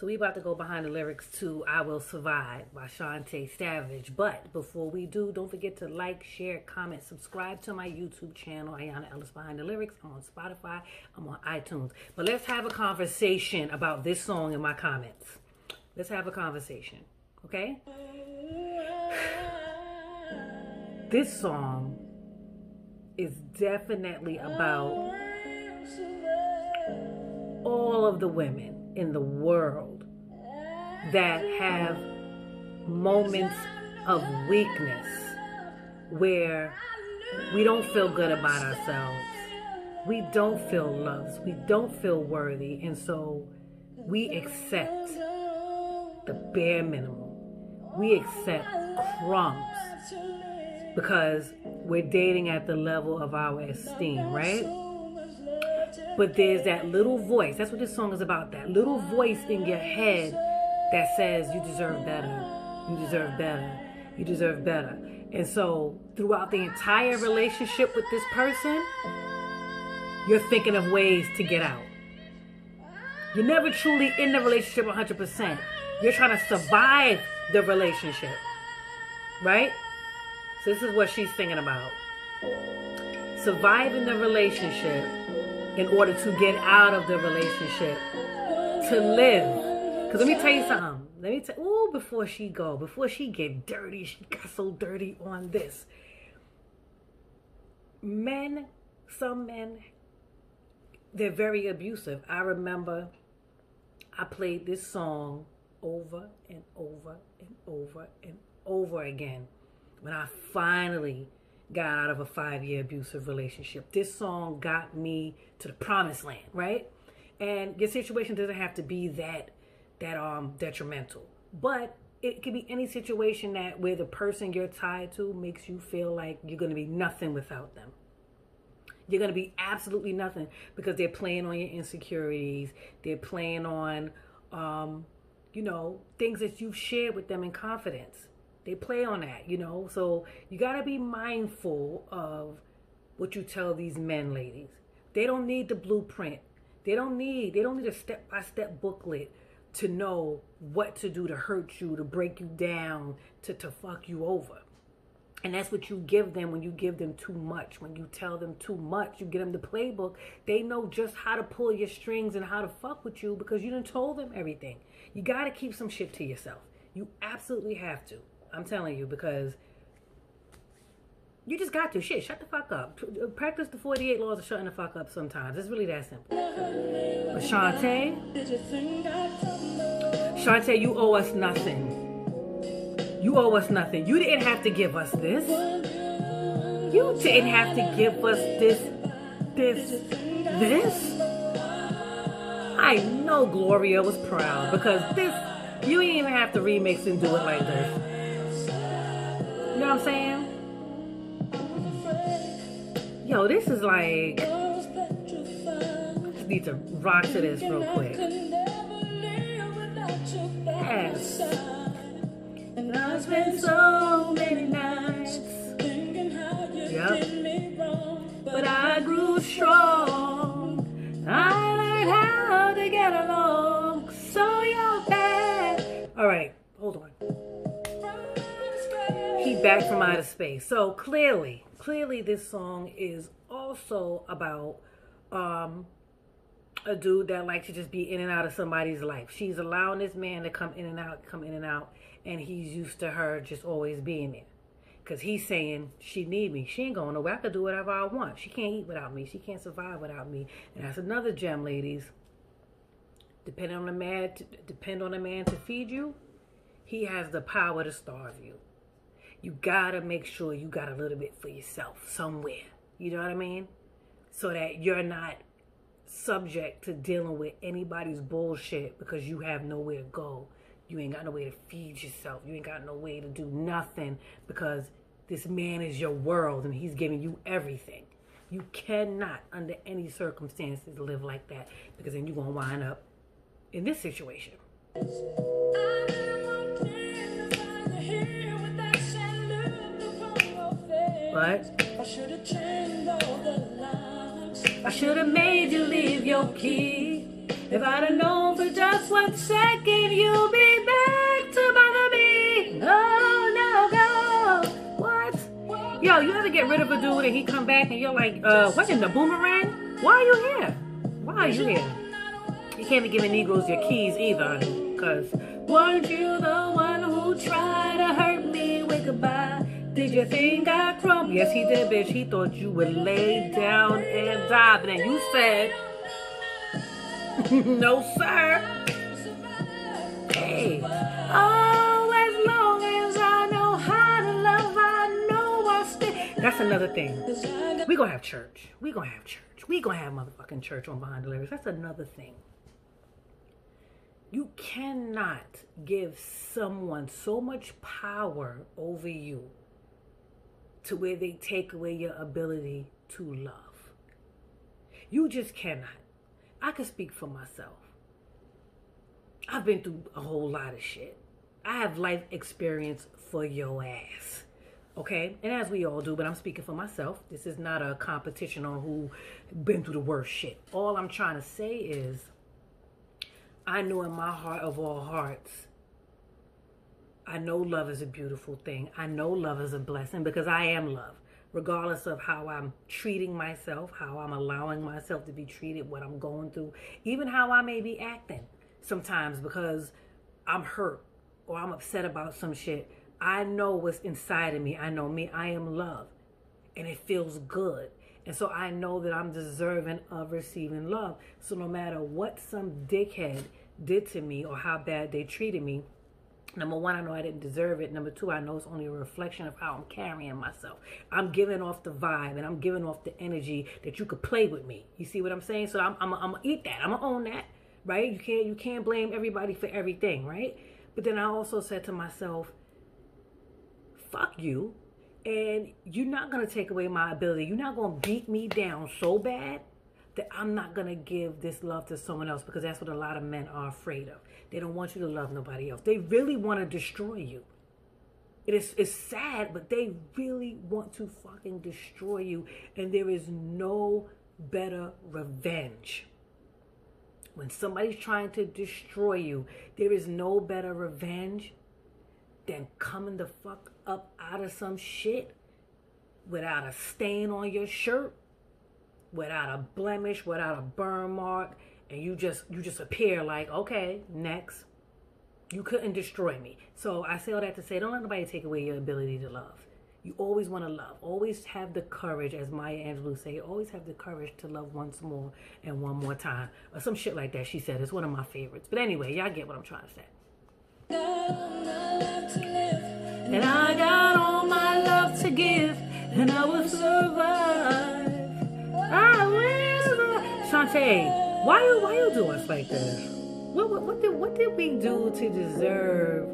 So we about to go behind the lyrics to I Will Survive by Chantay Savage. But before we do, don't forget to like, share, comment, subscribe to my YouTube channel, Ayana Ellis Behind the Lyrics. I'm on Spotify, I'm on iTunes. But let's have a conversation about this song in my comments. Let's have a conversation, okay? This song is definitely about all of the women in the world that have moments of weakness where we don't feel good about ourselves. We don't feel loved. We don't feel worthy. And so we accept the bare minimum. We accept crumbs because we're dating at the level of our esteem, right? But there's that little voice. That's what this song is about. That little voice in your head that says you deserve better. You deserve better. You deserve better. And so throughout the entire relationship with this person, you're thinking of ways to get out. You're never truly in the relationship 100%. You're trying to survive the relationship. Right? So this is what she's thinking about. Surviving the relationship in order to get out of the relationship, to live. Because let me tell you something. Let me tell. Oh, before she go, before she get dirty, she got so dirty on this. Men, some men, they're very abusive. I remember I played this song over and over and over and over again when I finally got out of a five year abusive relationship. This song got me to the promised land, right? And your situation doesn't have to be that that um detrimental. But it could be any situation that where the person you're tied to makes you feel like you're gonna be nothing without them. You're gonna be absolutely nothing because they're playing on your insecurities. They're playing on um, you know, things that you've shared with them in confidence they play on that, you know. So you got to be mindful of what you tell these men, ladies. They don't need the blueprint. They don't need they don't need a step by step booklet to know what to do to hurt you, to break you down, to to fuck you over. And that's what you give them when you give them too much. When you tell them too much, you get them the playbook. They know just how to pull your strings and how to fuck with you because you didn't told them everything. You got to keep some shit to yourself. You absolutely have to. I'm telling you because you just got to shit. Shut the fuck up. Uh, practice the 48 laws of shutting the fuck up. Sometimes it's really that simple. But Chantay, Chantay, you owe us nothing. You owe us nothing. You didn't have to give us this. You didn't have to give us this, this, this. I know Gloria was proud because this, you didn't even have to remix and do it like this. You know what I'm saying? Yo, this is like. Need to rock to this real quick. Yes. And I spent so many nights. Thinking how you yep. Did me wrong. But I grew strong. I learned how to get along. So you're bad. All right, hold on He back from outer space. So clearly, clearly this song is also about um a dude that likes to just be in and out of somebody's life. She's allowing this man to come in and out, come in and out, and he's used to her just always being there. Cause he's saying she need me. She ain't going nowhere. I could do whatever I want. She can't eat without me. She can't survive without me. And that's another gem, ladies. Depending on the man, to, depend on a man to feed you. He has the power to starve you you gotta make sure you got a little bit for yourself somewhere. You know what I mean? So that you're not subject to dealing with anybody's bullshit because you have nowhere to go. You ain't got no way to feed yourself. You ain't got no way to do nothing because this man is your world and he's giving you everything. You cannot, under any circumstances, live like that because then you're going to wind up in this situation. But I should have made you leave your key If I'd have known for just one second you'd be back to bother me. No, no, go. What? Yo, you ever get rid of a dude and he come back and you're like, uh, what in the boomerang? Why are you here? Why are you here? You can't be giving Negroes your keys either, because weren't you the one who tried to hurt me with goodbye? Did you think I crumbled? Yes, he did, bitch. He thought you would lay down and die. But then you said, no, sir. Hey. Oh, as long as I know how to love, I know I stay. That's another thing. We gonna have church. We gonna have church. We gonna have motherfucking church on Behind the Lyrics. That's another thing. You cannot give someone so much power over you to where they take away your ability to love. You just cannot. I can speak for myself. I've been through a whole lot of shit. I have life experience for your ass. Okay? And as we all do, but I'm speaking for myself. This is not a competition on who been through the worst shit. All I'm trying to say is I know in my heart of all hearts I know love is a beautiful thing. I know love is a blessing because I am love. Regardless of how I'm treating myself, how I'm allowing myself to be treated, what I'm going through, even how I may be acting sometimes because I'm hurt or I'm upset about some shit. I know what's inside of me. I know me. I am love. And it feels good. And so I know that I'm deserving of receiving love. So no matter what some dickhead did to me or how bad they treated me, Number one, I know I didn't deserve it. Number two, I know it's only a reflection of how I'm carrying myself. I'm giving off the vibe and I'm giving off the energy that you could play with me. You see what I'm saying? So I'm, I'm, gonna eat that. I'm gonna own that, right? You can't, you can't blame everybody for everything, right? But then I also said to myself, fuck you. And you're not gonna take away my ability. You're not gonna beat me down so bad that I'm not gonna give this love to someone else because that's what a lot of men are afraid of. They don't want you to love nobody else. They really want to destroy you. It is it's sad, but they really want to fucking destroy you. And there is no better revenge. When somebody's trying to destroy you, there is no better revenge than coming the fuck up out of some shit without a stain on your shirt, without a blemish, without a burn mark, and you just you just appear like okay next. You couldn't destroy me. So i say all that to say don't let nobody take away your ability to love. You always want to love. Always have the courage as maya angelou say always have the courage to love once more and one more time or some shit like that she said. It's one of my favorites. But anyway y'all get what i'm trying to say. And i got all my love to give and i will survive Ah, will Chantay why you why you do us like this? What, what, what did what did we do to deserve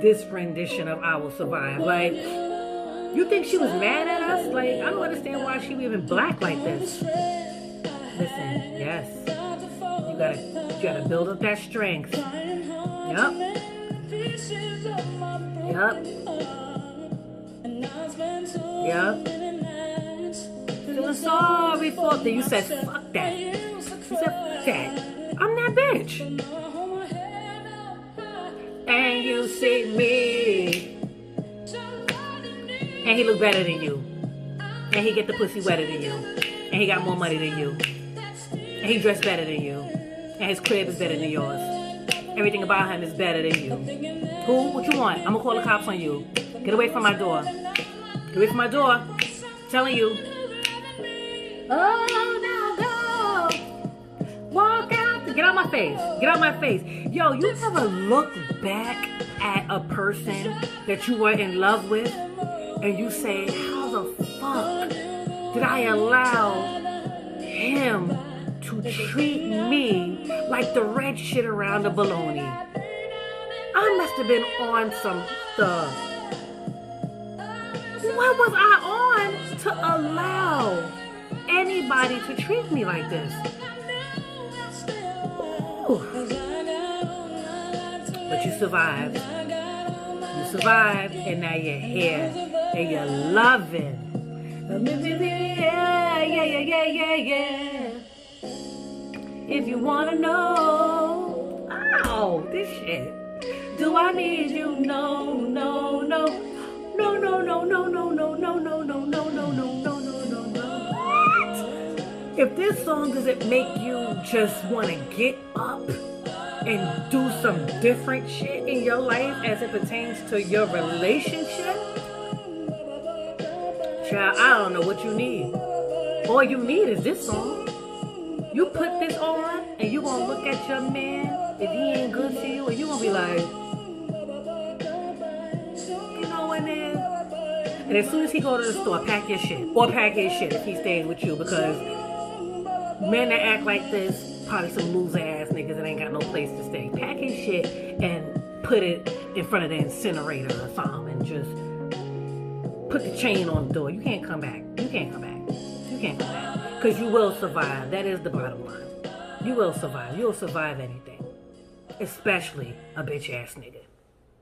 this rendition of "I Will Survive"? Like, you think she was mad at us? Like, I don't understand why she even black like this. Listen, yes, you gotta you gotta build up that strength. Yup. Yup. Yup. Feeling sorry for that. You said fuck that. You said, that. I'm that bitch. And you see me. And he look better than you. And he get the pussy wetter than you. And he got more money than you. And he dressed better than you. And his crib is better than yours. Everything about him is better than you. Who? What you want? I'm gonna call the cops on you. Get away from my door. Get away from my door. I'm telling you. Oh. Go. Walk out. Get out my face. Get out my face. Yo, you ever look back at a person that you were in love with and you say, how the fuck did I allow him to treat me like the red shit around the baloney? I must have been on some stuff. What was I on to allow anybody to treat me like this? But you survived. You survived, and now you're here, and you're loving. Yeah, yeah, yeah, yeah, yeah, yeah. if you wanna know. Oh, this shit. Do I need you? No, no, no. No, no, no, no, no, no, no, no, no, no, no, no, no, no, no? If this song doesn't make you just want to get up and do some different shit in your life as it pertains to your relationship, child, I don't know what you need. All you need is this song. You put this on and you gonna look at your man if he ain't good to you and you gonna be like, you know what man? And as soon as he go to the store, pack your shit. Or pack his shit if he stays with you because men that act like this, probably some loser ass niggas that ain't got no place to stay. Pack his shit and put it in front of the incinerator or something and just put the chain on the door. You can't come back. You can't come back. You can't come back. Because you will survive. That is the bottom line. You will survive. You'll survive anything. Especially a bitch ass nigga.